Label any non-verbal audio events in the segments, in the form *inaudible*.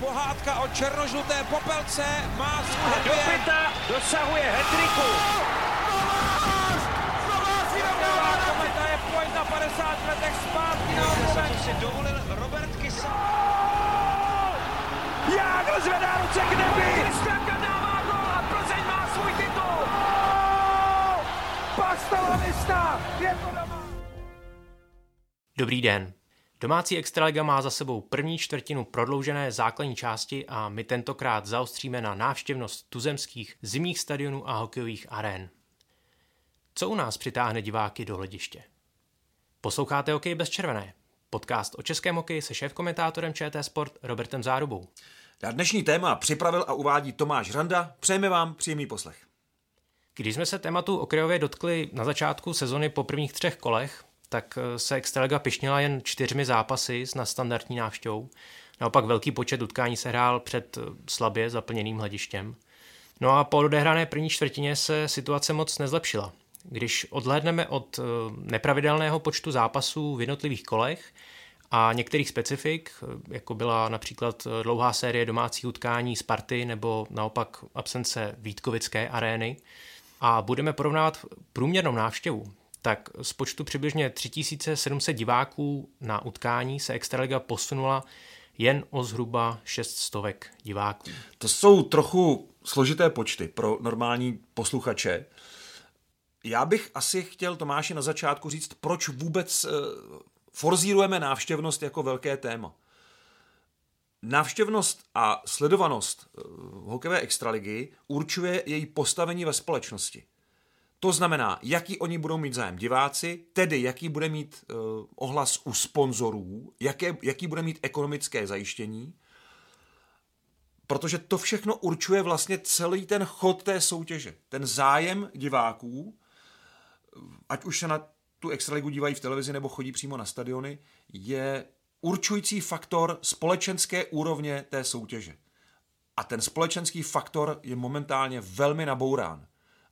pohádka o černožluté popelce má svůj Do pěta dosahuje hetriku. Kometa je pojď na 50 letech zpátky na obloven. si dovolil Robert Kysa. Jágr zvedá ruce k nebi. Kristianka dává gol a Plzeň má svůj titul. Pasta Lavista, je to doma. Dobrý den. Domácí extraliga má za sebou první čtvrtinu prodloužené základní části a my tentokrát zaostříme na návštěvnost tuzemských zimních stadionů a hokejových arén. Co u nás přitáhne diváky do hlediště? Posloucháte Hokej bez červené, podcast o českém hokeji se šéf-komentátorem ČT Sport Robertem Zárubou. Na dnešní téma připravil a uvádí Tomáš Randa. Přejeme vám příjemný poslech. Když jsme se tématu okrajově dotkli na začátku sezony po prvních třech kolech, tak eh, se Extraliga pišnila jen čtyřmi zápasy s nadstandardní návštěvou. Naopak velký počet utkání se hrál před eh, slabě zaplněným hledištěm. No a po odehrané první čtvrtině se situace moc nezlepšila. Když odhlédneme od eh, nepravidelného počtu zápasů v jednotlivých kolech a některých specifik, jako byla například dlouhá série domácích utkání Sparty nebo naopak absence Vítkovické arény, a budeme porovnávat průměrnou návštěvu, tak z počtu přibližně 3700 diváků na utkání se Extraliga posunula jen o zhruba 600 diváků. To jsou trochu složité počty pro normální posluchače. Já bych asi chtěl Tomáši na začátku říct, proč vůbec uh, forzírujeme návštěvnost jako velké téma. Návštěvnost a sledovanost uh, hokejové extraligy určuje její postavení ve společnosti. To znamená, jaký oni budou mít zájem diváci, tedy jaký bude mít uh, ohlas u sponzorů, jaký bude mít ekonomické zajištění, protože to všechno určuje vlastně celý ten chod té soutěže. Ten zájem diváků, ať už se na tu extraligu dívají v televizi nebo chodí přímo na stadiony, je určující faktor společenské úrovně té soutěže. A ten společenský faktor je momentálně velmi nabourán.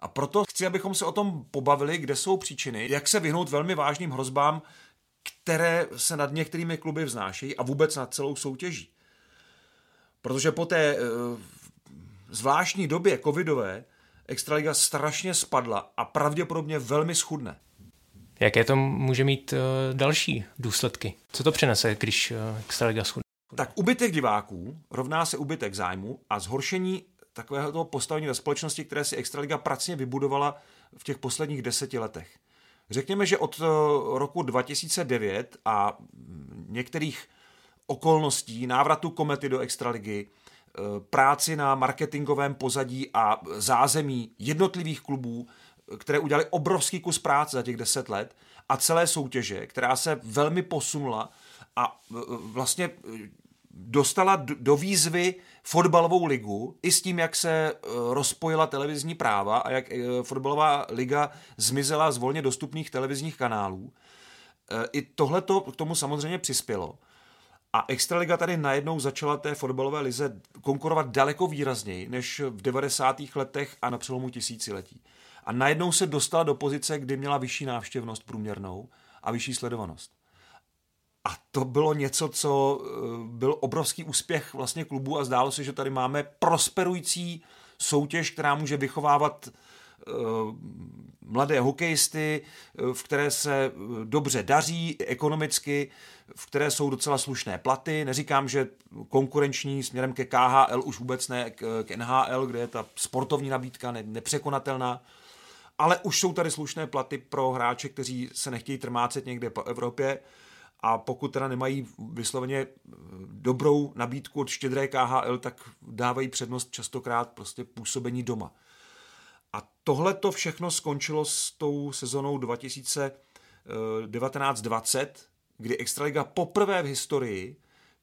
A proto chci, abychom se o tom pobavili, kde jsou příčiny, jak se vyhnout velmi vážným hrozbám, které se nad některými kluby vznášejí a vůbec nad celou soutěží. Protože po té e, zvláštní době covidové Extraliga strašně spadla a pravděpodobně velmi schudne. Jaké to může mít e, další důsledky? Co to přinese, když e, Extraliga schudne? Tak ubytek diváků rovná se ubytek zájmu a zhoršení takového toho postavení ve společnosti, které si Extraliga pracně vybudovala v těch posledních deseti letech. Řekněme, že od roku 2009 a některých okolností návratu komety do Extraligy, práci na marketingovém pozadí a zázemí jednotlivých klubů, které udělali obrovský kus práce za těch deset let a celé soutěže, která se velmi posunula a vlastně dostala do výzvy fotbalovou ligu i s tím, jak se rozpojila televizní práva a jak fotbalová liga zmizela z volně dostupných televizních kanálů. I tohle k tomu samozřejmě přispělo. A Extraliga tady najednou začala té fotbalové lize konkurovat daleko výrazněji než v 90. letech a na přelomu tisíciletí. A najednou se dostala do pozice, kdy měla vyšší návštěvnost průměrnou a vyšší sledovanost. A to bylo něco, co byl obrovský úspěch vlastně klubu a zdálo se, že tady máme prosperující soutěž, která může vychovávat mladé hokejisty, v které se dobře daří ekonomicky, v které jsou docela slušné platy. Neříkám, že konkurenční směrem ke KHL už vůbec ne, k NHL, kde je ta sportovní nabídka nepřekonatelná, ale už jsou tady slušné platy pro hráče, kteří se nechtějí trmácet někde po Evropě a pokud teda nemají vysloveně dobrou nabídku od štědré KHL, tak dávají přednost častokrát prostě působení doma. A tohle to všechno skončilo s tou sezonou 2019-20, kdy Extraliga poprvé v historii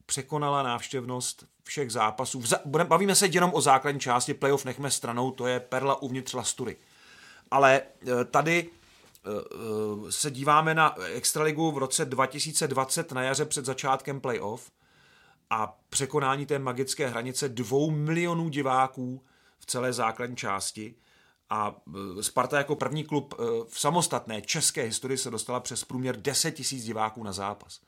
překonala návštěvnost všech zápasů. Bavíme se jenom o základní části, playoff nechme stranou, to je perla uvnitř Lastury. Ale tady se díváme na Extraligu v roce 2020 na jaře před začátkem playoff a překonání té magické hranice dvou milionů diváků v celé základní části a Sparta jako první klub v samostatné české historii se dostala přes průměr 10 tisíc diváků na zápas.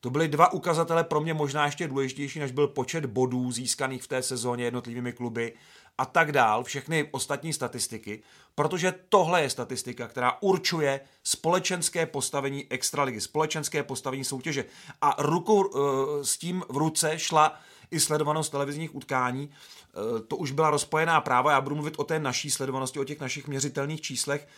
To byly dva ukazatele pro mě možná ještě důležitější, než byl počet bodů získaných v té sezóně jednotlivými kluby a tak dál, všechny ostatní statistiky, protože tohle je statistika, která určuje společenské postavení extraligy, společenské postavení soutěže. A ruku uh, s tím v ruce šla i sledovanost televizních utkání. Uh, to už byla rozpojená práva, já budu mluvit o té naší sledovanosti, o těch našich měřitelných číslech.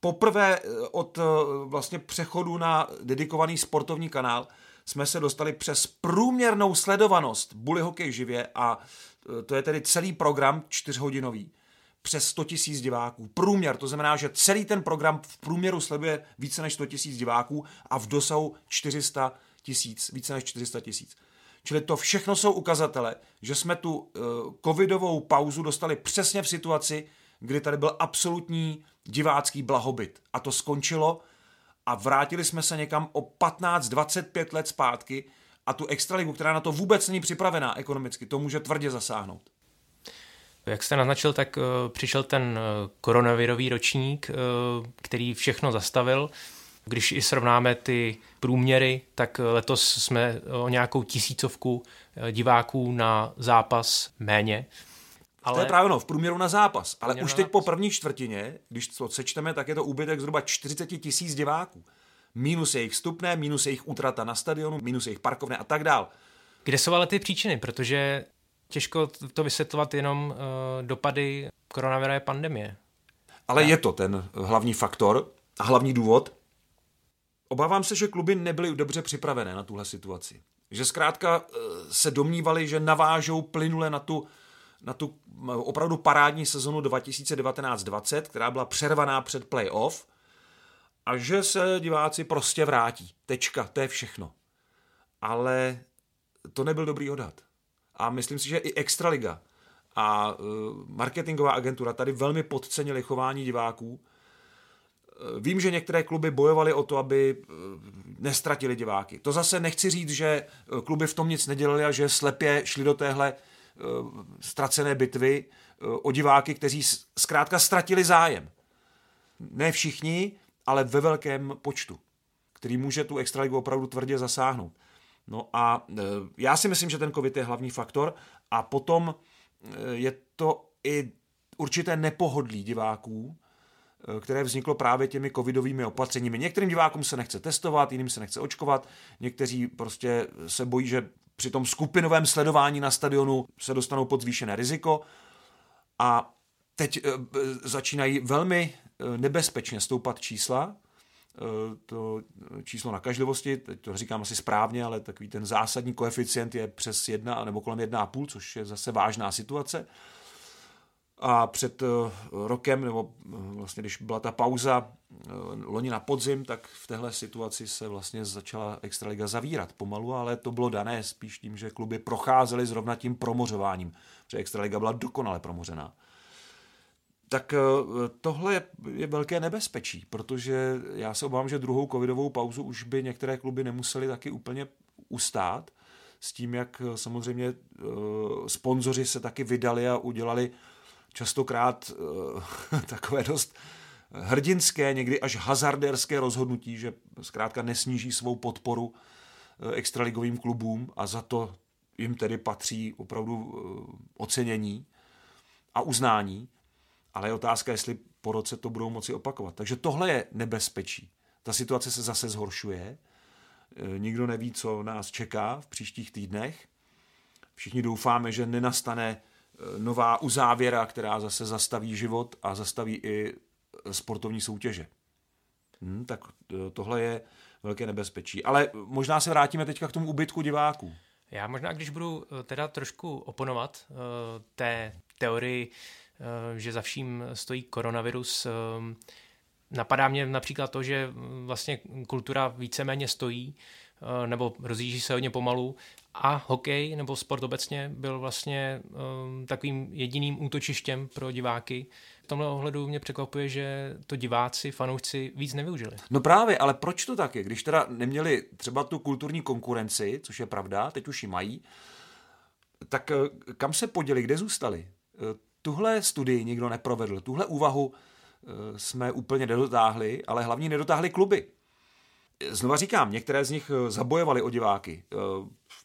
Poprvé od uh, vlastně přechodu na dedikovaný sportovní kanál jsme se dostali přes průměrnou sledovanost Bully Hokej živě a to je tedy celý program čtyřhodinový přes 100 tisíc diváků. Průměr, to znamená, že celý ten program v průměru sleduje více než 100 tisíc diváků a v dosahu 400 tisíc, více než 400 tisíc. Čili to všechno jsou ukazatele, že jsme tu uh, covidovou pauzu dostali přesně v situaci, kdy tady byl absolutní divácký blahobyt. A to skončilo a vrátili jsme se někam o 15-25 let zpátky a tu extraligu, která na to vůbec není připravená ekonomicky, to může tvrdě zasáhnout. Jak jste naznačil, tak uh, přišel ten uh, koronavirový ročník, uh, který všechno zastavil. Když i srovnáme ty průměry, tak letos jsme o nějakou tisícovku diváků na zápas méně. Ale... To je právě no, v průměru na zápas. Ale už teď po první čtvrtině, když to sečteme, tak je to úbytek zhruba 40 tisíc diváků. Minus jejich vstupné, minus jejich útrata na stadionu, minus jejich parkovné a tak dál. Kde jsou ale ty příčiny? Protože těžko to vysvětlovat jenom uh, dopady koronavirové pandemie. Ale tak. je to ten hlavní faktor a hlavní důvod. Obávám se, že kluby nebyly dobře připravené na tuhle situaci. Že zkrátka uh, se domnívali, že navážou plynule na tu na tu opravdu parádní sezonu 2019-20, která byla přervaná před playoff a že se diváci prostě vrátí. Tečka, to je všechno. Ale to nebyl dobrý odhad. A myslím si, že i Extraliga a e, marketingová agentura tady velmi podcenili chování diváků. E, vím, že některé kluby bojovaly o to, aby e, nestratili diváky. To zase nechci říct, že kluby v tom nic nedělali a že slepě šli do téhle ztracené bitvy o diváky, kteří zkrátka ztratili zájem. Ne všichni, ale ve velkém počtu, který může tu extraligu opravdu tvrdě zasáhnout. No a eh, já si myslím, že ten covid je hlavní faktor a potom je to i určité nepohodlí diváků, které vzniklo právě těmi covidovými opatřeními. Některým divákům se nechce testovat, jiným se nechce očkovat, někteří prostě se bojí, že při tom skupinovém sledování na stadionu se dostanou pod zvýšené riziko a teď začínají velmi nebezpečně stoupat čísla, eh, to číslo nakažlivosti, teď to říkám asi správně, ale takový ten zásadní koeficient je přes 1 nebo kolem 1,5, což je zase vážná situace. A před rokem, nebo vlastně když byla ta pauza loni na podzim, tak v téhle situaci se vlastně začala Extraliga zavírat pomalu, ale to bylo dané spíš tím, že kluby procházely zrovna tím promořováním, že Extraliga byla dokonale promořená. Tak eh, tohle je velké nebezpečí, protože já se obávám, že druhou covidovou pauzu už by některé kluby nemuseli taky úplně ustát, s tím, jak eh, samozřejmě eh, sponzoři se taky vydali a udělali častokrát *laughs* takové dost hrdinské, někdy až hazarderské rozhodnutí, že zkrátka nesníží svou podporu extraligovým klubům a za to jim tedy patří opravdu ocenění a uznání, ale je otázka, jestli po roce to budou moci opakovat. Takže tohle je nebezpečí. Ta situace se zase zhoršuje, eh, nikdo neví, co nás čeká v příštích týdnech. Všichni doufáme, že nenastane nová uzávěra, která zase zastaví život a zastaví i sportovní soutěže. Hmm, tak e, tohle je velké nebezpečí. Ale možná se vrátíme teďka k tomu ubytku diváků. Já možná, když budu e, teda trošku oponovat té teorii, že za vším stojí koronavirus, uh, napadá mě například to, že vlastně kultura víceméně stojí, nebo rozjíždí se hodně pomalu a hokej nebo sport obecně byl vlastně takovým jediným útočištěm pro diváky, v tomhle ohledu mě překvapuje, že to diváci, fanoušci víc nevyužili. No právě, ale proč to tak je? Když teda neměli třeba tu kulturní konkurenci, což je pravda, teď už ji mají, tak eh, kam se poděli, kde zůstali? Tuhle studii nikdo neprovedl, tuhle úvahu eh, jsme úplně nedotáhli, ale hlavně nedotáhli kluby. Znova říkám, některé z nich zabojovali o diváky.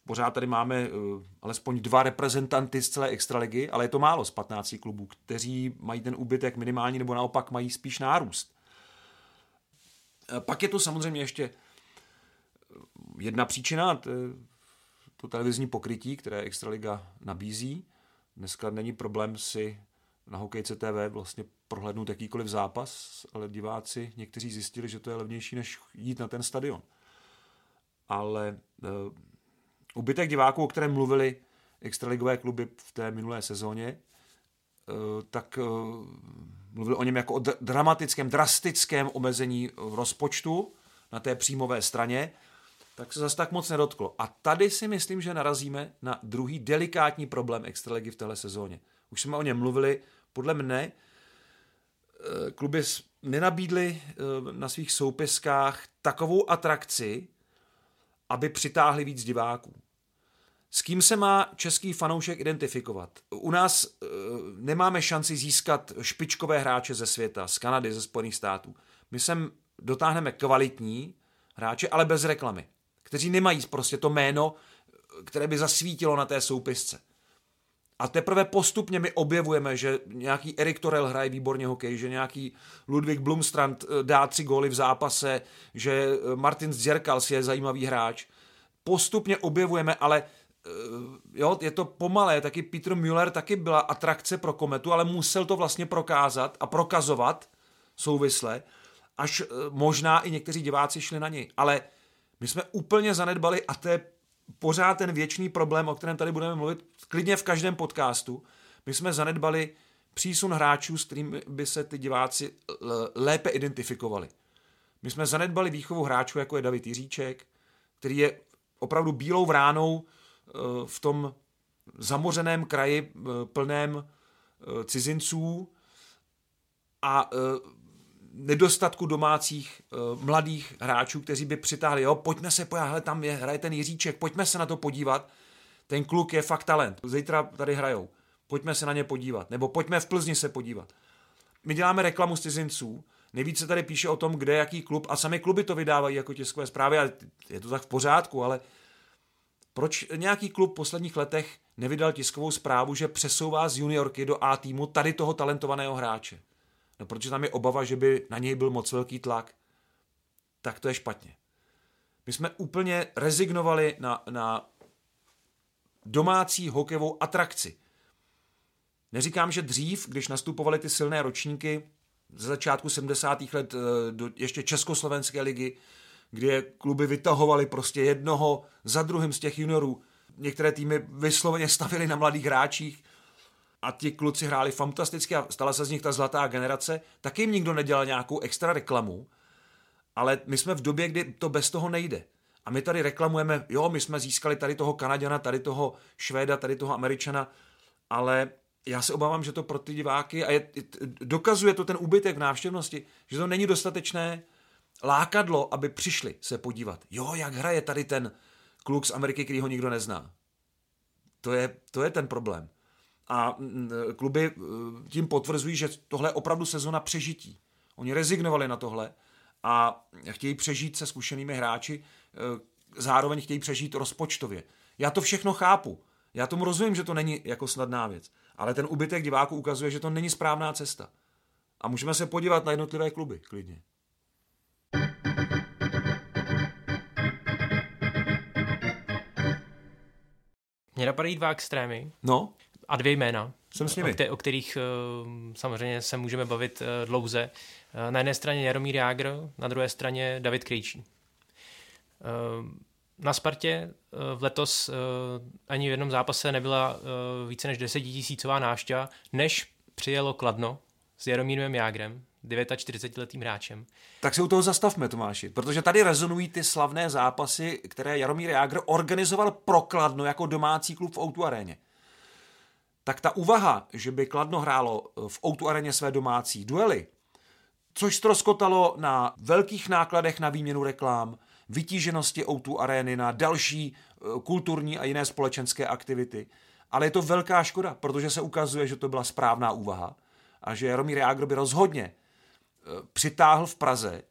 Pořád tady máme alespoň dva reprezentanty z celé extraligy, ale je to málo z 15 klubů, kteří mají ten úbytek minimální nebo naopak mají spíš nárůst. Pak je tu samozřejmě ještě jedna příčina, to televizní pokrytí, které Extraliga nabízí. Dneska není problém si na hokejce TV vlastně prohlédnout jakýkoliv zápas, ale diváci někteří zjistili, že to je levnější, než jít na ten stadion. Ale uh, ubytek diváků, o kterém mluvili extraligové kluby v té minulé sezóně, uh, tak uh, mluvili o něm jako o dramatickém, drastickém omezení rozpočtu na té příjmové straně, tak se zase tak moc nedotklo. A tady si myslím, že narazíme na druhý delikátní problém extraligy v téhle sezóně. Už jsme o něm mluvili, podle mne eh, kluby nenabídly eh, na svých soupiskách takovou atrakci, aby přitáhli víc diváků. S kým se má český fanoušek identifikovat? U nás e, nemáme šanci získat špičkové hráče ze světa, z Kanady, ze Spojených států. My sem dotáhneme kvalitní hráče, ale bez reklamy, kteří nemají prostě to jméno, které by zasvítilo na té soupisce. A teprve postupně my objevujeme, že nějaký Erik Torel hraje výborně hokej, že nějaký Ludvík Blumstrand dá tři góly v zápase, že Martin Zjerkals je zajímavý hráč. Postupně objevujeme, ale Eh, jo, je to pomalé, taky Peter Müller taky byla atrakce pro kometu, ale musel to vlastně prokázat a prokazovat souvisle, až eh, možná i někteří diváci šli na něj. Ale my jsme úplně zanedbali a to je pořád ten věčný problém, o kterém tady budeme mluvit klidně v každém podcastu. My jsme zanedbali přísun hráčů, s kterými by se ty diváci lépe identifikovali. My jsme zanedbali výchovu hráčů, jako je David Jiříček, který je opravdu bílou vránou v tom zamořeném kraji eh, plném eh, cizinců a eh, nedostatku domácích mladých hráčů, kteří by přitáhli, jo, pojďme se pojít, hele, tam je, hraje ten Jiříček, pojďme se na to podívat, ten kluk je fakt talent, zítra tady hrajou, pojďme se na ně podívat, nebo pojďme v Plzni se podívat. My děláme reklamu z cizinců, nejvíce tady píše o tom, kde jaký klub, a sami kluby to vydávají jako tiskové zprávy, a je to tak v pořádku, ale proč nějaký klub v posledních letech nevydal tiskovou zprávu, že přesouvá z juniorky do A týmu tady toho talentovaného hráče? No, protože tam je obava, že by na něj byl moc velký tlak. Tak to je špatně. My jsme úplně rezignovali na, na domácí hokejovou atrakci. Neříkám, že dřív, když nastupovaly ty silné ročníky ze začátku 70. let eh, do ještě Československé ligy, kdy kluby vytahovali prostě jednoho za druhým z těch juniorů. Některé týmy vysloveně stavili na mladých hráčích a ti kluci hráli fantasticky a stala se z nich ta zlatá generace. Taky jim nikdo nedělal nějakou extra reklamu, ale my jsme v době, kdy to bez toho nejde. A my tady reklamujeme, jo, my jsme získali tady toho Kanaděna, tady toho Švéda, tady toho Američana, ale já se obávám, že to pro ty diváky, a je, dokazuje to ten úbytek v návštěvnosti, že to není dostatečné, lákadlo, aby přišli se podívat. Jo, jak hraje tady ten kluk z Ameriky, který ho nikdo nezná. To je, to je ten problém. A mm, kluby e, tím potvrzují, že tohle je opravdu sezona přežití. Oni rezignovali na tohle a chtějí přežít se zkušenými hráči, e, zároveň chtějí přežít rozpočtově. Já to všechno chápu. Já tomu rozumím, že to není jako snadná věc. Ale ten ubytek diváků ukazuje, že to není správná cesta. A můžeme se podívat na jednotlivé kluby, klidně. Mě napadají dva extrémy. No. A dvě jména. Jsem s nimi. O, kte- o kterých uh, samozřejmě se můžeme bavit uh, dlouze. Uh, na jedné straně Jaromír Jágr, na druhé straně David Krejčí. Na Spartě v letos ani v jednom zápase nebyla více než desetitisícová návštěva, než přijelo Kladno s Jaromírem Jágrem, 49-letým hráčem. Tak se u toho zastavme, Tomáši, protože tady rezonují ty slavné zápasy, které Jaromír Jágr organizoval pro Kladno jako domácí klub v Outu aréně. Tak ta úvaha, že by Kladno hrálo v Outu aréně své domácí duely, což stroskotalo na velkých nákladech na výměnu reklám, vytíženosti Outu arény na další eh, kulturní a jiné společenské aktivity. Ale je to velká škoda, protože se ukazuje, že to byla správná úvaha a že Jaromír Jágr by rozhodně přitáhl v Praze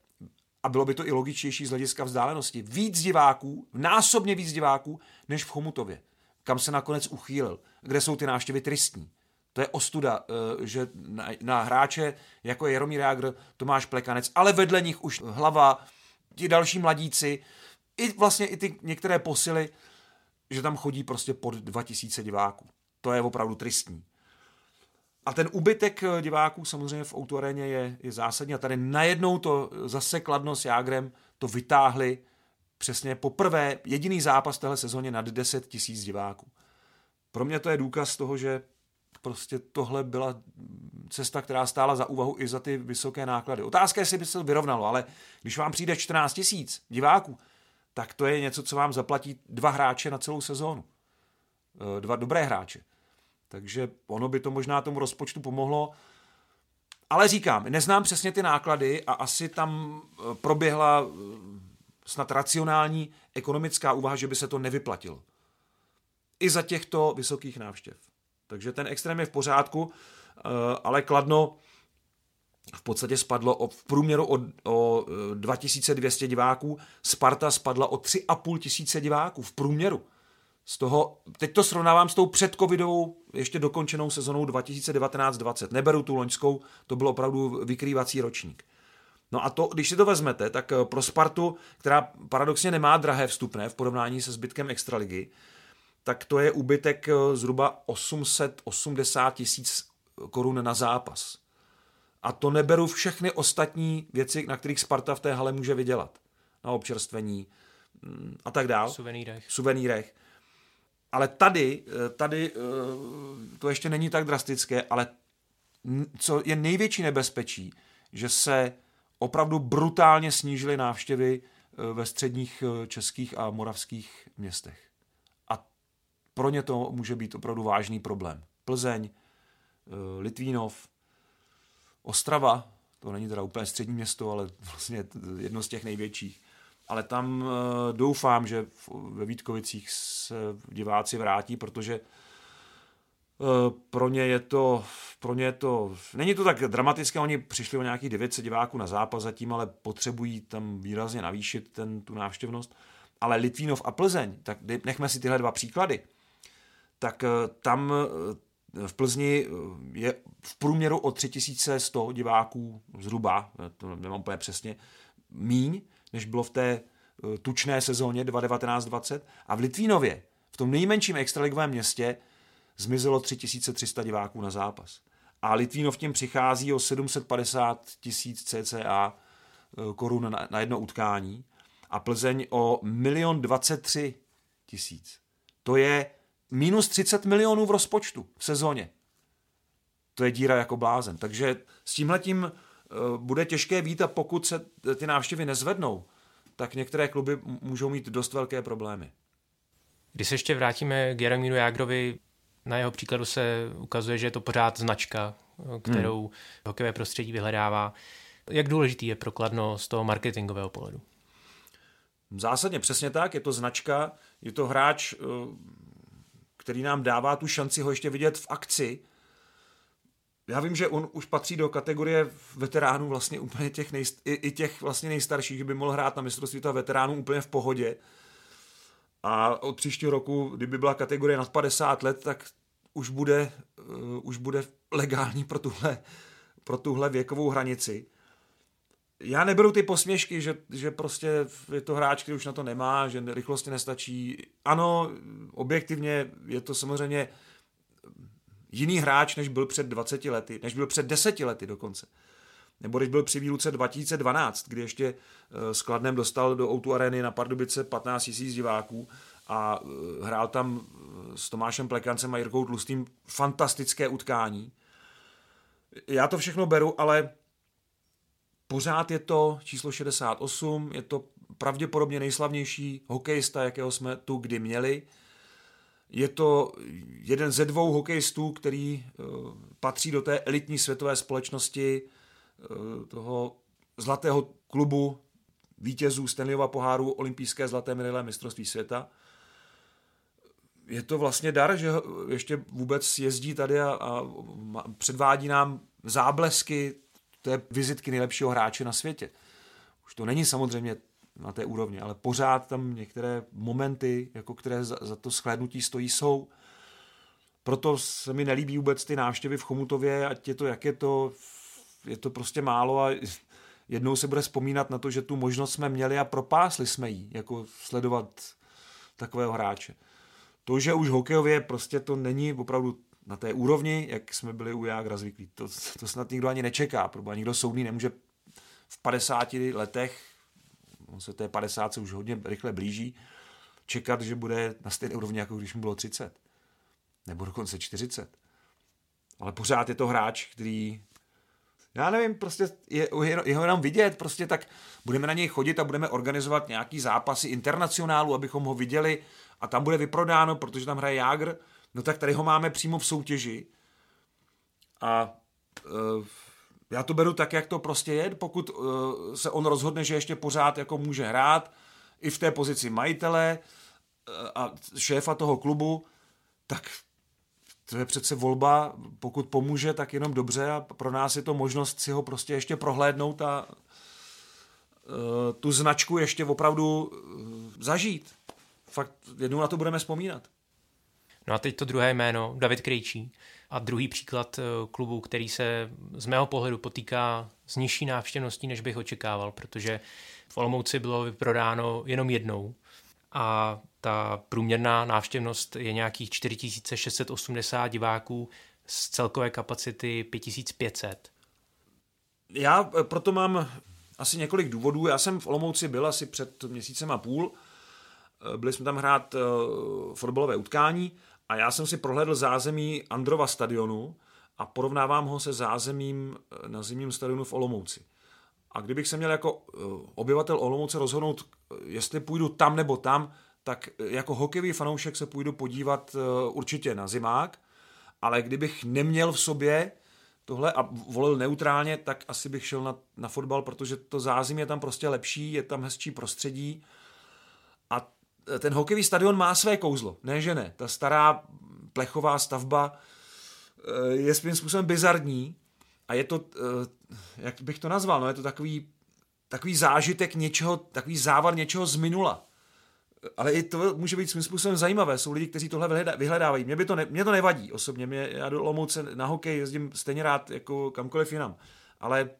a bylo by to i logičtější z hlediska vzdálenosti. Víc diváků, násobně víc diváků, než v Chomutově, kam se nakonec uchýlil, kde jsou ty návštěvy tristní. To je ostuda, eh, že na, na hráče, jako je Jaromír Jágr, Tomáš Plekanec, ale vedle nich už hlava, ti další mladíci, i vlastně i ty některé posily, že tam chodí prostě pod 2000 diváků. To je opravdu tristní. A ten ubytek eh, diváků samozřejmě v autoaréně je, je zásadní. A tady najednou to zase Kladno s Jágrem to vytáhli přesně poprvé jediný zápas téhle sezóně nad 10 tisíc diváků. Pro mě to je důkaz toho, že prostě tohle byla cesta, která stála za úvahu i za ty vysoké náklady. Otázka je, jestli by se to vyrovnalo, ale když vám přijde 14 tisíc diváků, tak to je něco, co vám zaplatí dva hráče na celou sezónu. Eh, dva dobré hráče. Takže ono by to možná tomu rozpočtu pomohlo. Ale říkám, neznám přesně ty náklady a asi tam eh, proběhla eh, snad racionální ekonomická úvaha, že by se to nevyplatilo. I za těchto vysokých návštěv. Takže ten extrém je v pořádku, ale Kladno v podstatě spadlo v průměru o, o 2200 diváků, Sparta spadla o 3,5 tisíce diváků v průměru. Z toho, teď to srovnávám s tou předcovidovou, ještě dokončenou sezonou 2019-20. Neberu tu loňskou, to byl opravdu vykrývací ročník. No a to, když si to vezmete, tak eh, pro Spartu, která paradoxně nemá drahé vstupné v porovnání se zbytkem Extraligy, tak to je úbytek eh, zhruba 880 tisíc korun na zápas. A to neberu všechny ostatní věci, na kterých Sparta v té hale může vydělat. Na občerstvení mm, a tak dále. Suvenýrech. Suvenýrech. Ale tady, eh, tady eh, to ještě není tak drastické, ale co je největší nebezpečí, že se opravdu brutálně snížily návštěvy eh, ve středních českých a moravských městech. A pro ně to může být opravdu vážný problém. Plzeň, Litvínov, Ostrava, to není teda úplně střední město, ale vlastně jedno z těch největších. Ale tam eh, doufám, že ve Vítkovicích se diváci vrátí, protože eh, pro ně je to, pro ně je to, není to tak dramatické, oni přišli o nějakých 900 diváků na zápas zatím, ale potřebují tam výrazně navýšit ten, tu návštěvnost. Ale Litvínov a Plzeň, tak nechme si tyhle dva příklady, tak eh, tam v Plzni je v průměru o 3100 diváků zhruba, to nemám úplně přesně, míň, než bylo v té eh, tučné sezóně 2019-20 a v Litvínově, v tom nejmenším extraligovém městě, zmizelo 3300 diváků na zápas. A Litvínov tím přichází o 750 tisíc cca eh, korun na, na jedno utkání a Plzeň o milion 23 tisíc. To je minus 30 milionů v rozpočtu v sezóně. To je díra jako blázen. Takže s tímhletím eh, bude těžké vít a pokud se ty návštěvy nezvednou, tak některé kluby můžou mít dost velké problémy. Když se ještě vrátíme k Jaromíru Jágrovi, na jeho příkladu se ukazuje, že je to pořád značka, kterou hmm. hokejové prostředí vyhledává. Jak důležitý je prokladno z toho marketingového pohledu? Zásadně přesně tak, je to značka, je to hráč, eh, který nám dává tu šanci ho ještě vidět v akci. Já vím, že on už patří do kategorie veteránů vlastně úplně těch nejst, i, i těch vlastně nejstarších, že by mohl hrát na mistrovství ta veteránů úplně v pohodě. A od příštího roku, kdyby byla kategorie nad 50 let, tak už bude, uh, už bude legální pro tuhle, pro tuhle věkovou hranici já neberu ty posměšky, že, že prostě je to hráč, který už na to nemá, že rychlosti nestačí. Ano, objektivně je to samozřejmě jiný hráč, než byl před 20 lety, než byl před 10 lety dokonce. Nebo když byl při výluce 2012, kdy ještě eh, s Kladnem dostal do Outu Areny na Pardubice 15 000 diváků a eh, hrál tam eh, s Tomášem Plekancem a Jirkou Tlustým fantastické utkání. Já to všechno beru, ale Pořád je to číslo 68, je to pravděpodobně nejslavnější hokejista, jakého jsme tu kdy měli. Je to jeden ze dvou hokejistů, který patří do té elitní světové společnosti toho zlatého klubu vítězů Stanleyova poháru olympijské zlaté medaile mistrovství světa. Je to vlastně dar, že ještě vůbec jezdí tady a, a předvádí nám záblesky té vizitky nejlepšího hráče na světě. Už to není samozřejmě na té úrovni, ale pořád tam některé momenty, jako které za, za to shlédnutí stojí, jsou. Proto se mi nelíbí vůbec ty návštěvy v Chomutově, ať je to, jak je to, je to prostě málo a jednou se bude vzpomínat na to, že tu možnost jsme měli a propásli jsme ji, jako sledovat takového hráče. To, že už hokejově prostě to není opravdu na té úrovni, jak jsme byli u Jágra zvyklí. To, to snad nikdo ani nečeká, protože nikdo soudný nemůže v 50 letech, on se té 50 se už hodně rychle blíží, čekat, že bude na stejné úrovni, jako když mu bylo 30. Nebo dokonce 40. Ale pořád je to hráč, který já nevím, prostě je, je, je ho jenom vidět, prostě tak budeme na něj chodit a budeme organizovat nějaký zápasy internacionálu, abychom ho viděli a tam bude vyprodáno, protože tam hraje Jágr, no tak tady ho máme přímo v soutěži. A uh, já to beru tak, jak to prostě je, pokud uh, se on rozhodne, že ještě pořád jako může hrát i v té pozici majitele uh, a šéfa toho klubu, tak to je přece volba, pokud pomůže, tak jenom dobře a pro nás je to možnost si ho prostě ještě prohlédnout a uh, tu značku ještě opravdu uh, zažít. Fakt jednou na to budeme vzpomínat. No a teď to druhé jméno, David Krejčí. A druhý příklad klubu, který se z mého pohledu potýká s nižší návštěvností, než bych očekával, protože v Olomouci bylo vyprodáno jenom jednou a ta průměrná návštěvnost je nějakých 4680 diváků z celkové kapacity 5500. Já eh, proto mám asi několik důvodů. Já jsem v Olomouci byl asi před měsícem a půl. Eh, byli jsme tam hrát uh, fotbalové utkání a já jsem si prohlédl zázemí Androva stadionu a porovnávám ho se zázemím na zimním stadionu v Olomouci. A kdybych se měl jako obyvatel Olomouce rozhodnout, jestli půjdu tam nebo tam, tak jako hokejový fanoušek se půjdu podívat eh, určitě na zimák, ale kdybych neměl v sobě tohle a volil neutrálně, tak asi bych šel na, na fotbal, protože to zázim je tam prostě lepší, je tam hezčí prostředí a ten hokejový stadion má své kouzlo, ne že ne. Ta stará plechová stavba je svým způsobem bizarní a je to, jak bych to nazval, no je to takový, takový zážitek něčeho, takový závar něčeho z minula ale i to může být svým způsobem zajímavé. Jsou lidi, kteří tohle vyhledávají. Mě, by to, ne, mě to nevadí osobně. Mě, já do Olomouce na hokej jezdím stejně rád jako kamkoliv jinam. Ale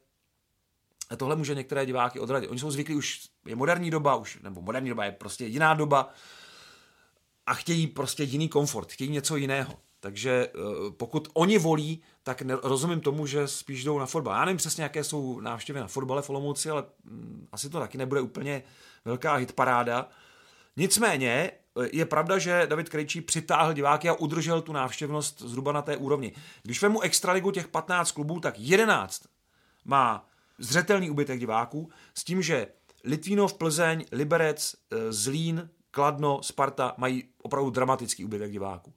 tohle může některé diváky odradit. Oni jsou zvyklí, už je moderní doba, už, nebo moderní doba je prostě jiná doba a chtějí prostě jiný komfort, chtějí něco jiného. Takže eh, pokud oni volí, tak rozumím tomu, že spíš jdou na fotbal. Já nevím přesně, jaké jsou návštěvy na fotbale v Olomouci, ale mm, asi to taky nebude úplně velká hitparáda. Nicméně eh, je pravda, že David Krejčí přitáhl diváky a udržel tu návštěvnost zhruba na té úrovni. Když vemu extraligu těch 15 klubů, tak 11 má zřetelný ubytek diváků s tím, že Litvínov, Plzeň, Liberec, eh, Zlín, Kladno, Sparta mají opravdu dramatický ubytek diváků.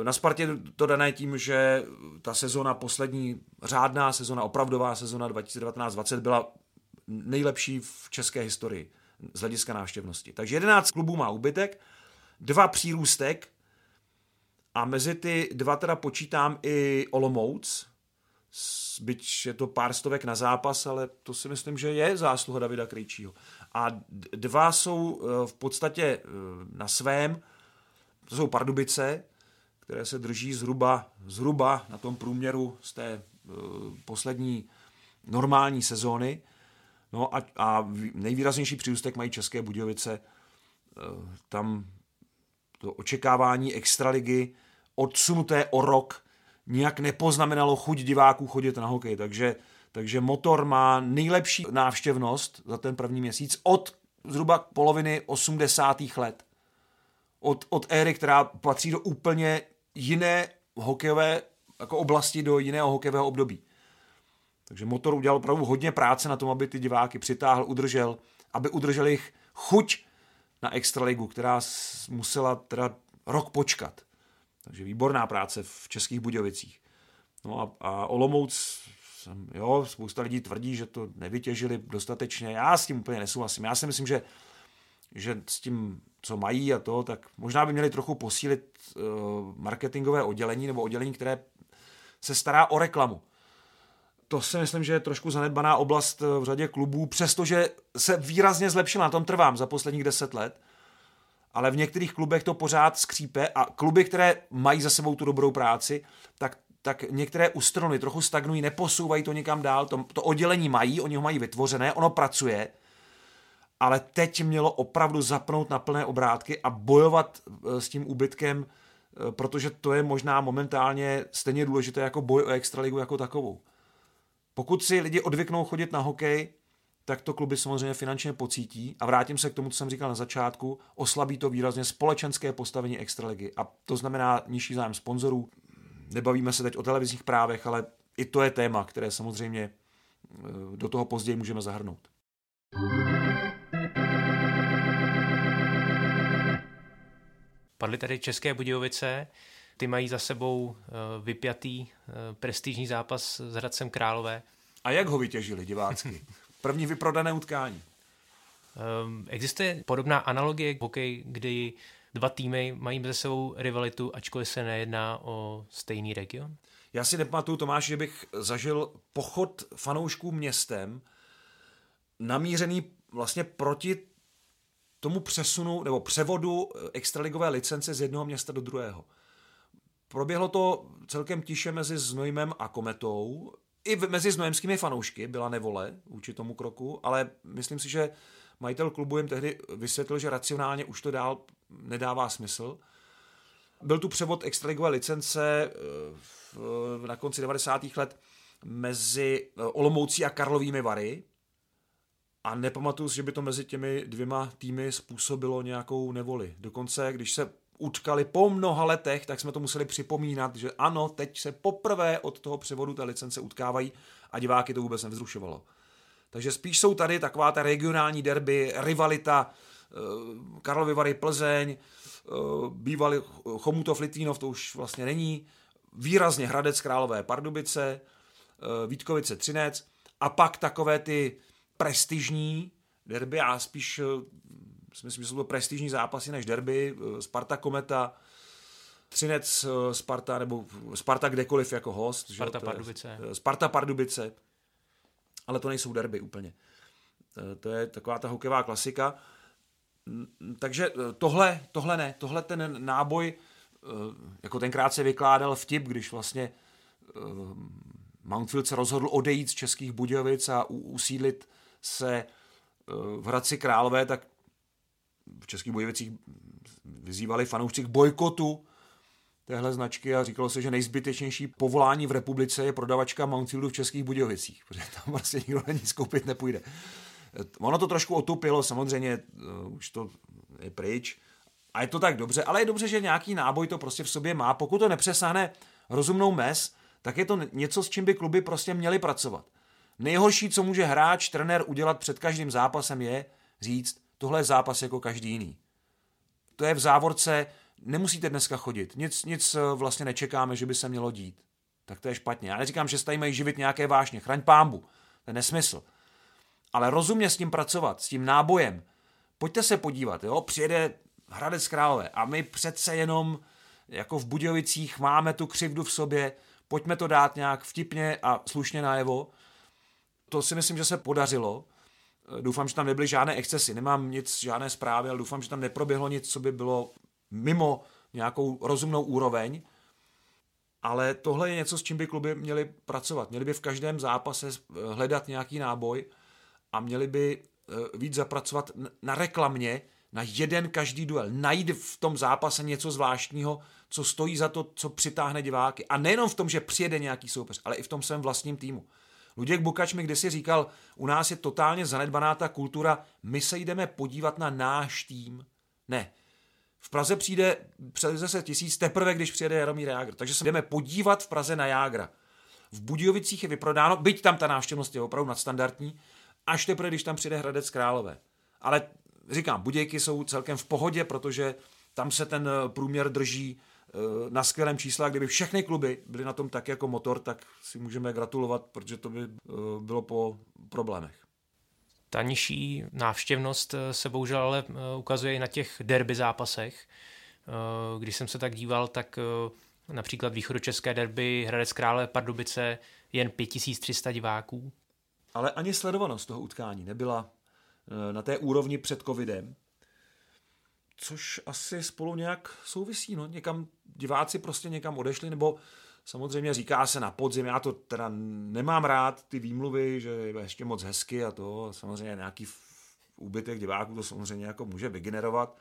Eh, na Spartě to dané tím, že ta sezona poslední řádná sezona, opravdová sezona 2019-2020 byla nejlepší v české historii z hlediska návštěvnosti. Takže 11 klubů má ubytek, dva přírůstek a mezi ty dva teda počítám i Olomouc, byť je to pár stovek na zápas, ale to si myslím, že je zásluha Davida Krejčího. A dva jsou eh, v podstatě eh, na svém, to jsou Pardubice, které se drží zhruba, zhruba na tom průměru z té eh, poslední normální sezóny. No a, a nejvýraznější přírůstek mají České Budějovice. Eh, tam to očekávání extraligy odsunuté o rok nijak nepoznamenalo chuť diváků chodit na hokej, takže, takže motor má nejlepší návštěvnost za ten první měsíc od zhruba poloviny 80. let. Od, od éry, která patří do úplně jiné hokejové jako oblasti, do jiného hokejového období. Takže motor udělal opravdu hodně práce na tom, aby ty diváky přitáhl, udržel, aby udržel jich chuť na Extraligu, která musela teda rok počkat. Takže výborná práce v Českých Budějovicích. No a, a Olomouc, jo, spousta lidí tvrdí, že to nevytěžili dostatečně. Já s tím úplně nesouhlasím. Já si myslím, že, že s tím, co mají a to, tak možná by měli trochu posílit uh, marketingové oddělení nebo oddělení, které se stará o reklamu to si myslím, že je trošku zanedbaná oblast v řadě klubů, přestože se výrazně zlepšila, na tom trvám za posledních deset let, ale v některých klubech to pořád skřípe a kluby, které mají za sebou tu dobrou práci, tak tak některé ustrony trochu stagnují, neposouvají to někam dál, to, to oddělení mají, oni ho mají vytvořené, ono pracuje, ale teď mělo opravdu zapnout na plné obrátky a bojovat eh, s tím úbytkem, eh, protože to je možná momentálně stejně důležité jako boj o extraligu jako takovou. Pokud si lidi odvyknou chodit na hokej, tak to kluby samozřejmě finančně pocítí a vrátím se k tomu, co jsem říkal na začátku, oslabí to výrazně společenské postavení extraligy a to znamená nižší zájem sponzorů. Nebavíme se teď o televizních právech, ale i to je téma, které samozřejmě eh, do toho později můžeme zahrnout. Padly tady České Budějovice, ty mají za sebou eh, vypjatý eh, prestižní zápas s Hradcem Králové. A jak ho vytěžili divácky? *laughs* První vyprodané utkání. Ehm, existuje podobná analogie k hokej, kdy dva týmy mají mezi sebou rivalitu, ačkoliv se nejedná o stejný region? Já si nepamatuju, Tomáš, že bych zažil pochod fanoušků městem namířený vlastně proti tomu přesunu nebo převodu extraligové licence z jednoho města do druhého. Proběhlo to celkem tiše mezi Znojmem a Kometou. I mezi znojemskými fanoušky byla nevole vůči tomu kroku, ale myslím si, že majitel klubu jim tehdy vysvětlil, že racionálně už to dál nedává smysl. Byl tu převod extraligové licence eh, na konci 90. let mezi eh, Olomoucí a Karlovými Vary a nepamatuju si, že by to mezi těmi dvěma týmy způsobilo nějakou nevoli. Dokonce, když se utkali po mnoha letech, tak jsme to museli připomínat, že ano, teď se poprvé od toho převodu té licence utkávají a diváky to vůbec nevzrušovalo. Takže spíš jsou tady taková ta regionální derby, rivalita eh, Karlovy Vary Plzeň, eh, bývalý Chomutov Litvínov, to už vlastně není, výrazně Hradec Králové Pardubice, eh, Vítkovice Třinec a pak takové ty prestižní derby a spíš myslím, že jsou to prestižní zápasy než derby, Sparta Kometa, Třinec Sparta nebo Sparta kdekoliv jako host. Sparta že? Pardubice. Sparta Pardubice ale to nejsou derby úplně. To je taková ta hokejová klasika. Takže tohle, tohle ne, tohle ten náboj, jako tenkrát se vykládal vtip, když vlastně Mountfield se rozhodl odejít z Českých Budějovic a usídlit se v Hradci Králové, tak v Českých Budějovicích vyzývali fanoušci k bojkotu téhle značky a říkalo se, že nejzbytečnější povolání v republice je prodavačka Mountfieldu v Českých Budějovicích, protože tam *laughs* vlastně nikdo nic koupit nepůjde. Ono to trošku otupilo, samozřejmě uh, už to je pryč. A je to tak dobře, ale je dobře, že nějaký náboj to prostě v sobě má. Pokud to nepřesáhne rozumnou mez, tak je to něco, s čím by kluby prostě měly pracovat. Nejhorší, co může hráč, trenér udělat před každým zápasem je říct, tohle je zápas jako každý jiný. To je v závorce nemusíte dneska chodit, nic, nic eh, vlastně nečekáme, že by se mělo dít. Tak to je špatně. Já neříkám, že se tady mají živit nějaké vášně, chraň pámbu, to je nesmysl. Ale rozumně s tím pracovat, s tím nábojem. Pojďte se podívat, jo, přijede Hradec Králové a my přece jenom jako v Budějovicích máme tu křivdu v sobě, pojďme to dát nějak vtipně a slušně najevo. To si myslím, že se podařilo. Doufám, že tam nebyly žádné excesy. Nemám nic, žádné zprávy, ale doufám, že tam neproběhlo nic, co by bylo mimo nějakou rozumnou úroveň, ale tohle je něco, s čím by kluby měly pracovat. Měli by v každém zápase hledat nějaký náboj a měli by eh, víc zapracovat na reklamě, na jeden každý duel. Najít v tom zápase něco zvláštního, co stojí za to, co přitáhne diváky. A nejenom v tom, že přijede nějaký soupeř, ale i v tom svém vlastním týmu. Luděk Bukač mi kdysi říkal, u nás je totálně zanedbaná ta kultura, my se jdeme podívat na náš tým. Ne, v Praze přijde přes 10 tisíc teprve, když přijede Jaromír Jágr. Takže se jdeme podívat v Praze na Jágra. V Budějovicích je vyprodáno, byť tam ta návštěvnost je opravdu nadstandardní, až teprve, když tam přijde Hradec Králové. Ale říkám, Budějky jsou celkem v pohodě, protože tam se ten průměr drží na skvělém čísle kdyby všechny kluby byly na tom tak jako motor, tak si můžeme gratulovat, protože to by eh, bylo po problémech. Ta nižší návštěvnost eh, se bohužel ale eh, ukazuje i na těch derby zápasech. Eh, když jsem se tak díval, tak Například východočeské derby Hradec Krále Pardubice jen 5300 diváků. Ale ani sledovanost toho utkání nebyla eh, na té úrovni před covidem, což asi spolu nějak souvisí. No. Někam diváci prostě někam odešli, nebo samozřejmě říká se na podzim, já to teda nemám rád, ty výmluvy, že je ještě moc hezky a to, samozřejmě nějaký úbytek diváků to samozřejmě jako může vygenerovat,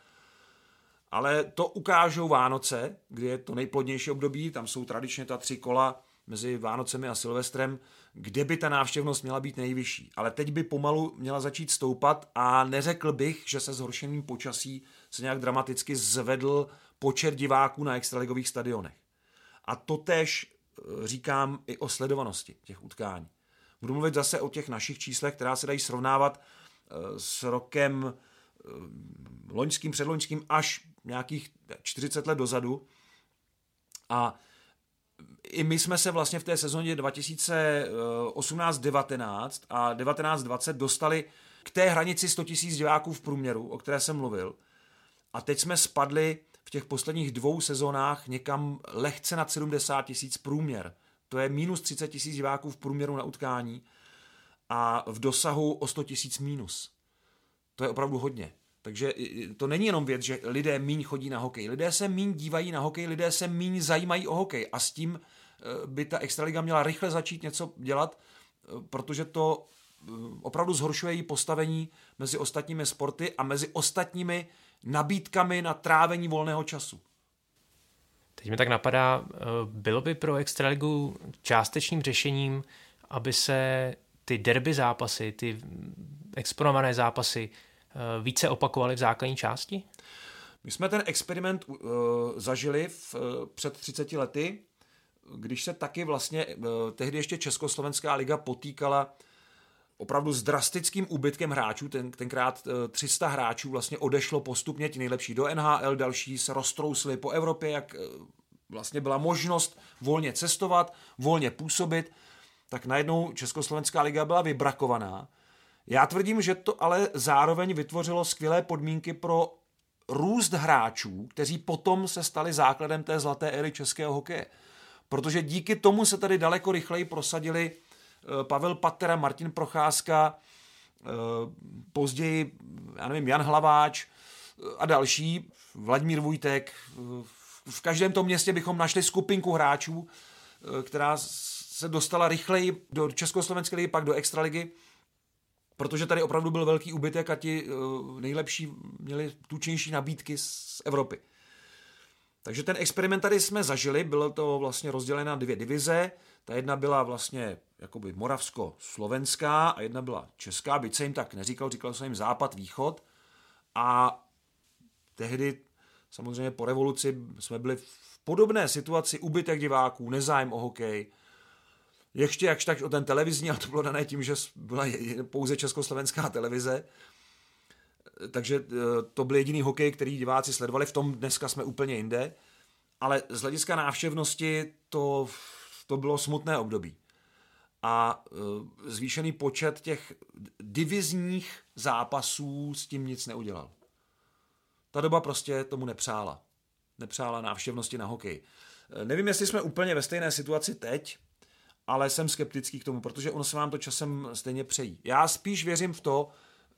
ale to ukážou Vánoce, kdy je to nejplodnější období, tam jsou tradičně ta tři kola mezi Vánocemi a Silvestrem, kde by ta návštěvnost měla být nejvyšší. Ale teď by pomalu měla začít stoupat a neřekl bych, že se zhoršeným počasí se nějak dramaticky zvedl počet diváků na extraligových stadionech. A to tež eh, říkám i o sledovanosti těch utkání. Budu mluvit zase o těch našich číslech, která se dají srovnávat eh, s rokem eh, loňským, předloňským až nějakých 40 let dozadu. A i my jsme se vlastně v té sezóně 2018-19 a 19-20 dostali k té hranici 100 000 diváků v průměru, o které jsem mluvil. A teď jsme spadli v těch posledních dvou sezónách někam lehce nad 70 tisíc průměr. To je minus 30 tisíc diváků v průměru na utkání a v dosahu o 100 tisíc minus. To je opravdu hodně. Takže to není jenom věc, že lidé míň chodí na hokej. Lidé se míň dívají na hokej, lidé se míň zajímají o hokej a s tím eh, by ta extraliga měla rychle začít něco dělat, eh, protože to eh, opravdu zhoršuje její postavení mezi ostatními sporty a mezi ostatními nabídkami na trávení volného času. Teď mi tak napadá, bylo by pro Extraligu částečným řešením, aby se ty derby zápasy, ty exponované zápasy Eh, více opakovali v základní části? My jsme ten experiment uh, zažili v, uh, před 30 lety, když se taky vlastně uh, tehdy ještě Československá liga potýkala opravdu s drastickým úbytkem hráčů, ten, tenkrát 300 hráčů vlastně odešlo postupně, ti nejlepší do NHL, další se roztrousli po Evropě, jak vlastně byla možnost volně cestovat, volně působit, tak najednou Československá liga byla vybrakovaná já tvrdím, že to ale zároveň vytvořilo skvělé podmínky pro růst hráčů, kteří potom se stali základem té zlaté éry českého hokeje. Protože díky tomu se tady daleko rychleji prosadili eh, Pavel Patera, Martin Procházka, eh, později, já nevím, Jan Hlaváč eh, a další, Vladimír Vujtek. V každém tom městě bychom našli skupinku hráčů, která se dostala rychleji do Československé ligy, pak do Extraligy protože tady opravdu byl velký úbytek a ti nejlepší měli tučnější nabídky z Evropy. Takže ten experiment tady jsme zažili, bylo to vlastně rozděleno na dvě divize. Ta jedna byla vlastně jakoby moravsko-slovenská a jedna byla česká, byť se jim tak neříkal, říkal se jim západ, východ. A tehdy samozřejmě po revoluci jsme byli v podobné situaci, ubytek diváků, nezájem o hokej, ještě jakž tak o ten televizní, ale to bylo dané tím, že byla pouze československá televize. Takže e, to byl jediný hokej, který diváci sledovali. V tom dneska jsme úplně jinde. Ale z hlediska návštěvnosti to, to bylo smutné období. A e, zvýšený počet těch divizních zápasů s tím nic neudělal. Ta doba prostě tomu nepřála. Nepřála návštěvnosti na hokej. E, nevím, jestli jsme úplně ve stejné situaci teď, ale jsem skeptický k tomu, protože ono se vám to časem stejně přejí. Já spíš věřím v to,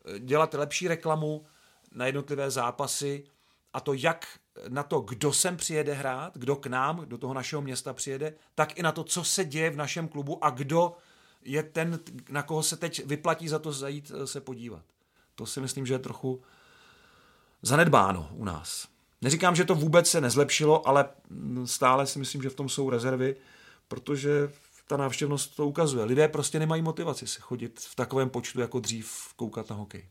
eh, dělat lepší reklamu na jednotlivé zápasy a to jak na to, kdo sem přijede hrát, kdo k nám, do toho našeho města přijede, tak i na to, co se děje v našem klubu a kdo je ten, na koho se teď vyplatí za to zajít eh, se podívat. To si myslím, že je trochu zanedbáno u nás. Neříkám, že to vůbec se nezlepšilo, ale stále si myslím, že v tom jsou rezervy, protože ta návštěvnost to ukazuje. Lidé prostě nemají motivaci se chodit v takovém počtu jako dřív koukat na hokej.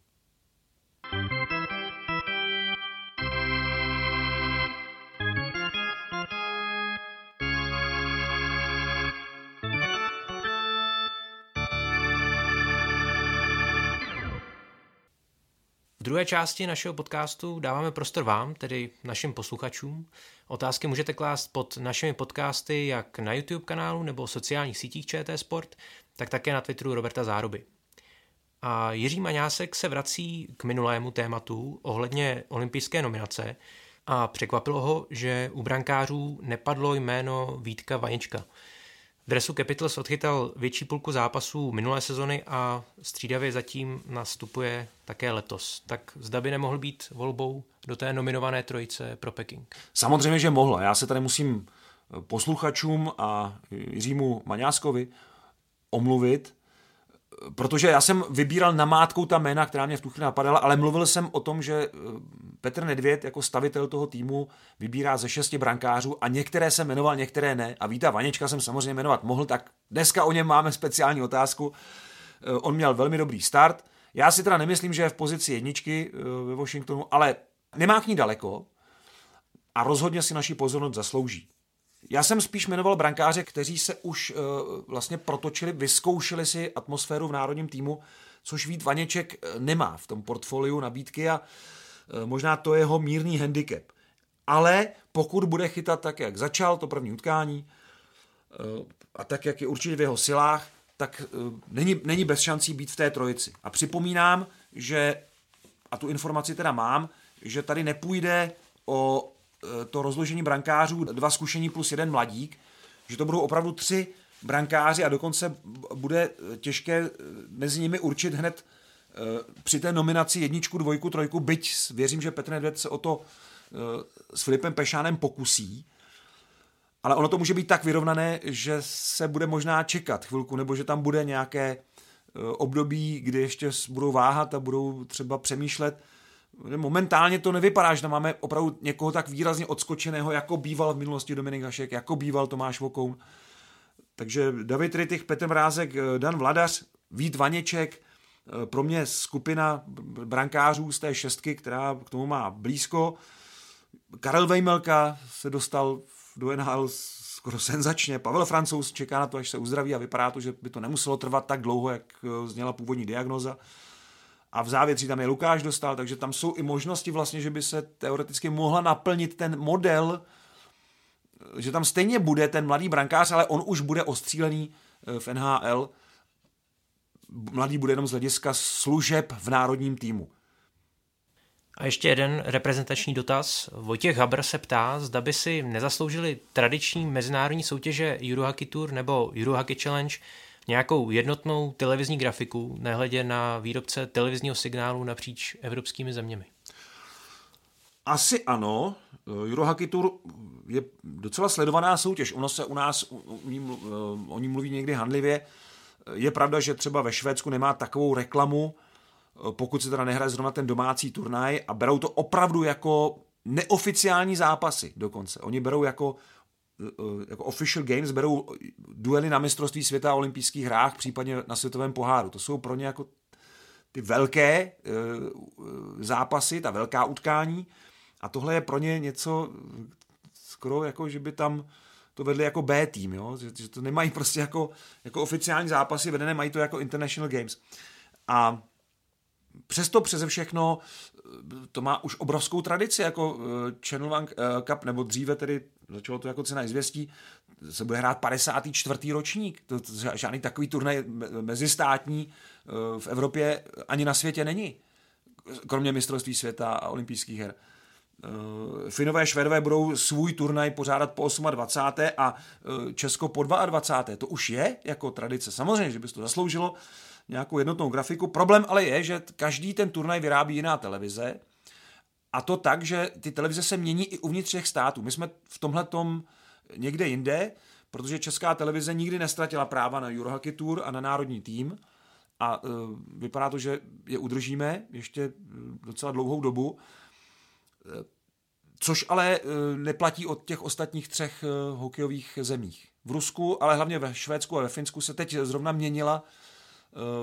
V druhé části našeho podcastu dáváme prostor vám, tedy našim posluchačům. Otázky můžete klást pod našimi podcasty jak na YouTube kanálu nebo sociálních sítích ČT Sport, tak také na Twitteru Roberta Záruby. A Jiří Maňásek se vrací k minulému tématu ohledně olympijské nominace a překvapilo ho, že u brankářů nepadlo jméno Vítka Vanička. Dresu Capitals odchytal větší půlku zápasů minulé sezony a střídavě zatím nastupuje také letos. Tak zda by nemohl být volbou do té nominované trojice pro Peking? Samozřejmě, že mohla. Já se tady musím posluchačům a Jiřímu Maňáskovi omluvit, protože já jsem vybíral namátkou ta jména, která mě v tu chvíli napadala, ale mluvil jsem o tom, že eh, Petr Nedvěd jako stavitel toho týmu vybírá ze šesti brankářů a některé jsem jmenoval, některé ne. A Víta Vaněčka jsem samozřejmě jmenovat mohl, tak dneska o něm máme speciální otázku. Eh, on měl velmi dobrý start. Já si teda nemyslím, že je v pozici jedničky eh, ve Washingtonu, ale nemá k ní daleko a rozhodně si naši pozornost zaslouží. Já jsem spíš jmenoval brankáře, kteří se už uh, vlastně protočili, vyzkoušeli si atmosféru v národním týmu, což Vít Vaněček eh, nemá v tom portfoliu nabídky a uh, možná to je jeho mírný handicap. Ale pokud bude chytat tak, jak začal to první utkání a tak, jak je určitě v jeho silách, tak není, není bez šancí být v té trojici. A připomínám, že, a tu informaci teda mám, že tady nepůjde o Eh, to rozložení brankářů, dva zkušení plus jeden mladík, že to budou opravdu tři brankáři a dokonce bude těžké eh, mezi nimi určit hned eh, při té nominaci jedničku, dvojku, trojku, byť věřím, že Petr Nedvěd se o to s Filipem Pešánem pokusí, ale ono to může být tak vyrovnané, že se bude možná čekat chvilku, nebo že tam bude nějaké období, kdy ještě budou váhat a budou třeba přemýšlet, Momentálně to nevypadá, že tam máme opravdu někoho tak výrazně odskočeného, jako býval v minulosti Dominik Hašek, jako býval Tomáš Vokoun. Takže David Rittich, Petr Mrázek, Dan Vladař, Vít Vaněček, pro mě skupina brankářů z té šestky, která k tomu má blízko. Karel Vejmelka se dostal do NHL skoro senzačně. Pavel Francouz čeká na to, až se uzdraví a vypadá to, že by to nemuselo trvat tak dlouho, jak zněla původní diagnoza a v závětří tam je Lukáš dostal, takže tam jsou i možnosti vlastně, že by se teoreticky mohla naplnit ten model, že tam stejně bude ten mladý brankář, ale on už bude ostřílený eh, v NHL. Mladý bude jenom z hlediska služeb v národním týmu. A ještě jeden reprezentační dotaz. Vojtěch Habr se ptá, zda by si nezasloužili tradiční mezinárodní soutěže Eurohockey Tour nebo Eurohockey Challenge nějakou jednotnou televizní grafiku, nehledě na výrobce televizního signálu napříč evropskými zeměmi? Asi ano. Eurohockey Tour je docela sledovaná soutěž. Ono se u nás o ní mluví někdy handlivě. Je pravda, že třeba ve Švédsku nemá takovou reklamu, pokud se teda nehraje zrovna ten domácí turnaj a berou to opravdu jako neoficiální zápasy dokonce. Oni berou jako Eh, jako official games berou duely na mistrovství světa a olympijských hrách, případně na světovém poháru. To jsou pro ně jako ty velké eh, zápasy, ta velká utkání a tohle je pro ně něco skoro jako, že by tam to vedli jako B tým, jo? Že, že to nemají prostě jako, jako oficiální zápasy vedené, mají to jako International Games. A přesto přeze všechno to má už obrovskou tradici, jako eh, Channel One Cup, nebo dříve tedy začalo to jako cena izvěstí, se bude hrát 54. ročník. To, to žádný takový turnaj mezistátní eh, v Evropě ani na světě není. Kromě mistrovství světa a olympijských her. Eh, Finové, Švedové budou svůj turnaj pořádat po 28. a eh, Česko po 22. To už je jako tradice. Samozřejmě, že by to zasloužilo nějakou jednotnou grafiku. Problém ale je, že každý ten turnaj vyrábí jiná televize a to tak, že ty televize se mění i uvnitř těch států. My jsme v tomhle tom někde jinde, protože česká televize nikdy nestratila práva na Eurohockey Tour a na národní tým a uh, vypadá to, že je udržíme ještě e, docela dlouhou dobu, uh, což ale uh, neplatí od těch ostatních třech uh, hokejových zemích. V Rusku, ale hlavně ve Švédsku a ve Finsku se teď zrovna měnila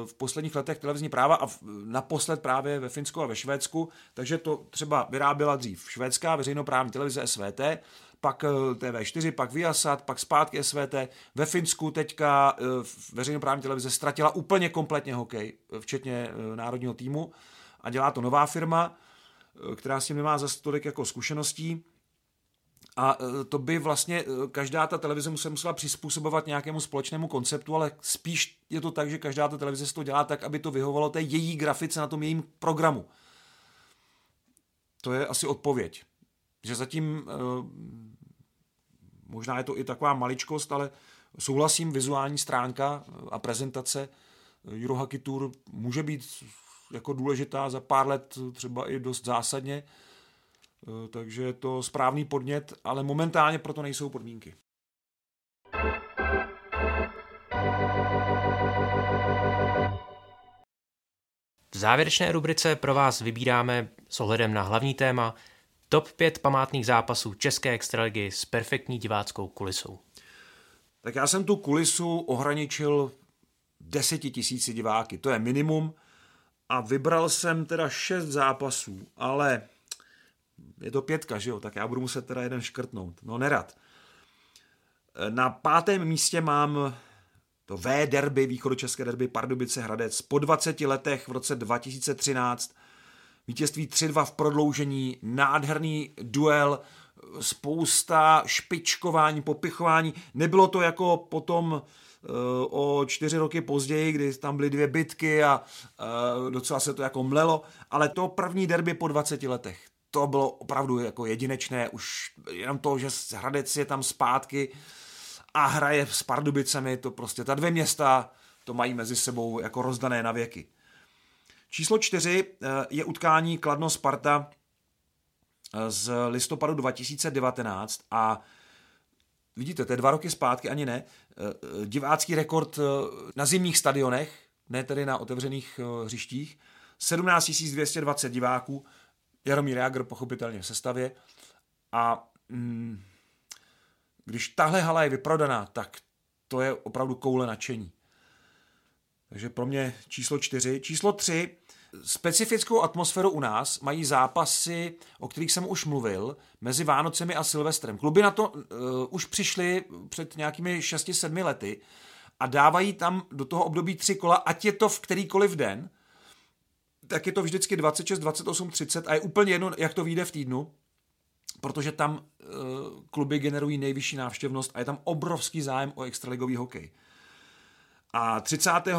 v posledních letech televizní práva a naposled právě ve Finsku a ve Švédsku, takže to třeba vyráběla dřív švédská veřejnoprávní televize SVT, pak eh, TV4, pak Viasat, pak zpátky SVT. Ve Finsku teďka eh, veřejnoprávní televize ztratila úplně kompletně hokej, včetně eh, národního týmu. A dělá to nová firma, která s tím nemá za tolik jako zkušeností a e, to by vlastně e, každá ta televize se musela přizpůsobovat nějakému společnému konceptu, ale spíš je to tak, že každá ta televize to dělá tak, aby to vyhovovalo té její grafice na tom jejím programu. To je asi odpověď. že zatím možná je to i taková maličkost, ale souhlasím, vizuální stránka a prezentace Eurohockey Tour může být jako důležitá za pár let třeba i dost zásadně, takže je to správný podnět, ale momentálně proto nejsou podmínky. V závěrečné rubrice pro vás vybíráme s ohledem na hlavní téma top 5 památných zápasů České extraligy s perfektní diváckou kulisou. Tak já jsem tu kulisu ohraničil deseti tisíci diváky, to je minimum a vybral jsem teda šest zápasů, ale je to pětka, že jo, tak já budu muset teda jeden škrtnout, no nerad. Na pátém místě mám to V derby, východočeské derby Pardubice Hradec po 20 letech v roce 2013. Vítězství 3-2 v prodloužení, nádherný duel, spousta špičkování, popichování. Nebylo to jako potom eh, o čtyři roky později, kdy tam byly dvě bitky a eh, docela se to jako mlelo, ale to první derby po 20 letech, to bylo opravdu jako jedinečné, už jenom to, že Hradec je tam zpátky, a hraje s Pardubicemi, to prostě ta dvě města to mají mezi sebou jako rozdané na věky. Číslo čtyři eh, je utkání Kladno-Sparta eh, z listopadu 2019 a vidíte, to je dva roky zpátky, ani ne, eh, divácký rekord na zimních stadionech, ne tedy na otevřených hřištích, 17 220 diváků, Jaromír Jagr pochopitelně v sestavě a mm, když tahle hala je vyprodaná, tak to je opravdu koule nadšení. Takže pro mě číslo čtyři. Číslo tři, specifickou atmosféru u nás mají zápasy, o kterých jsem už mluvil, mezi Vánocemi a Silvestrem. Kluby na to uh, už přišly před nějakými 6-7 lety a dávají tam do toho období tři kola, ať je to v kterýkoliv den, tak je to vždycky 26, 28, 30 a je úplně jedno, jak to vyjde v týdnu protože tam uh, kluby generují nejvyšší návštěvnost a je tam obrovský zájem o extraligový hokej. A 30. Eh,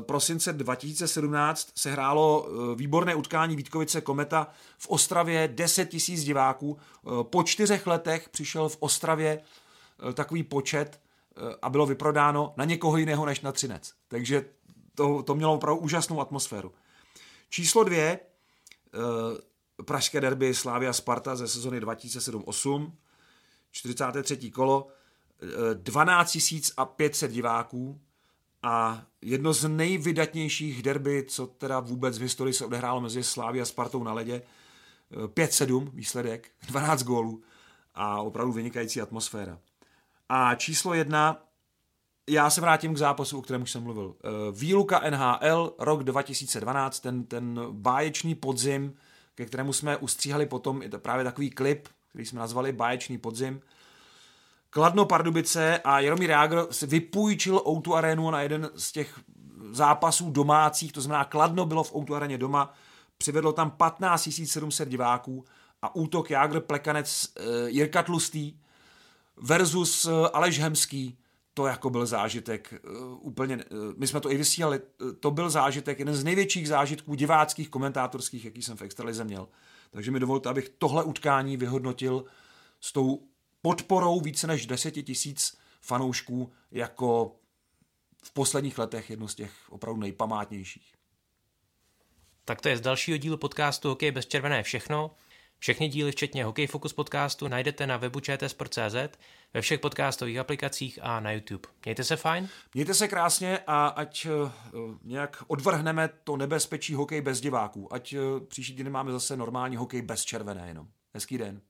prosince 2017 se hrálo eh, výborné utkání Vítkovice Kometa v Ostravě 10 tisíc diváků. Po čtyřech letech přišel v Ostravě takový počet a bylo vyprodáno na někoho jiného než na Třinec. Takže to, to mělo opravdu úžasnou atmosféru. Číslo dvě, pražské derby Slávia Sparta ze sezony 2007-8, 43. kolo, 12 500 diváků a jedno z nejvydatnějších derby, co teda vůbec v historii se odehrálo mezi Slávia a Spartou na ledě. 5-7 výsledek, *laughs* 12 gólů a opravdu vynikající atmosféra. A číslo jedna, já se vrátím k zápasu, o kterém už jsem mluvil. Výluka NHL, rok 2012, ten, ten báječný podzim, ke kterému jsme ustříhali potom právě takový klip, který jsme nazvali Báječný podzim. Kladno Pardubice a Jaromír Jágr si vypůjčil Outu Arenu na jeden z těch zápasů domácích, to znamená Kladno bylo v Outu Areně doma, přivedlo tam 15 700 diváků a útok Jágr Plekanec eh, Jirka Tlustý versus eh, Aleš Hemský to jako byl zážitek uh, úplně, uh, my jsme to i vysílali, uh, to byl zážitek, jeden z největších zážitků diváckých, komentátorských, jaký jsem v Extralize měl. Takže mi dovolte, abych tohle utkání vyhodnotil s tou podporou více než 10 tisíc fanoušků jako v posledních letech jedno z těch opravdu nejpamátnějších. Tak to je z dalšího dílu podcastu Hokej bez červené všechno. Všechny díly, včetně Hokej Focus podcastu, najdete na webu čtsport.cz, ve všech podcastových aplikacích a na YouTube. Mějte se fajn. Mějte se krásně a ať uh, nějak odvrhneme to nebezpečí hokej bez diváků. Ať uh, příští týden máme zase normální hokej bez červené jenom. Hezký den.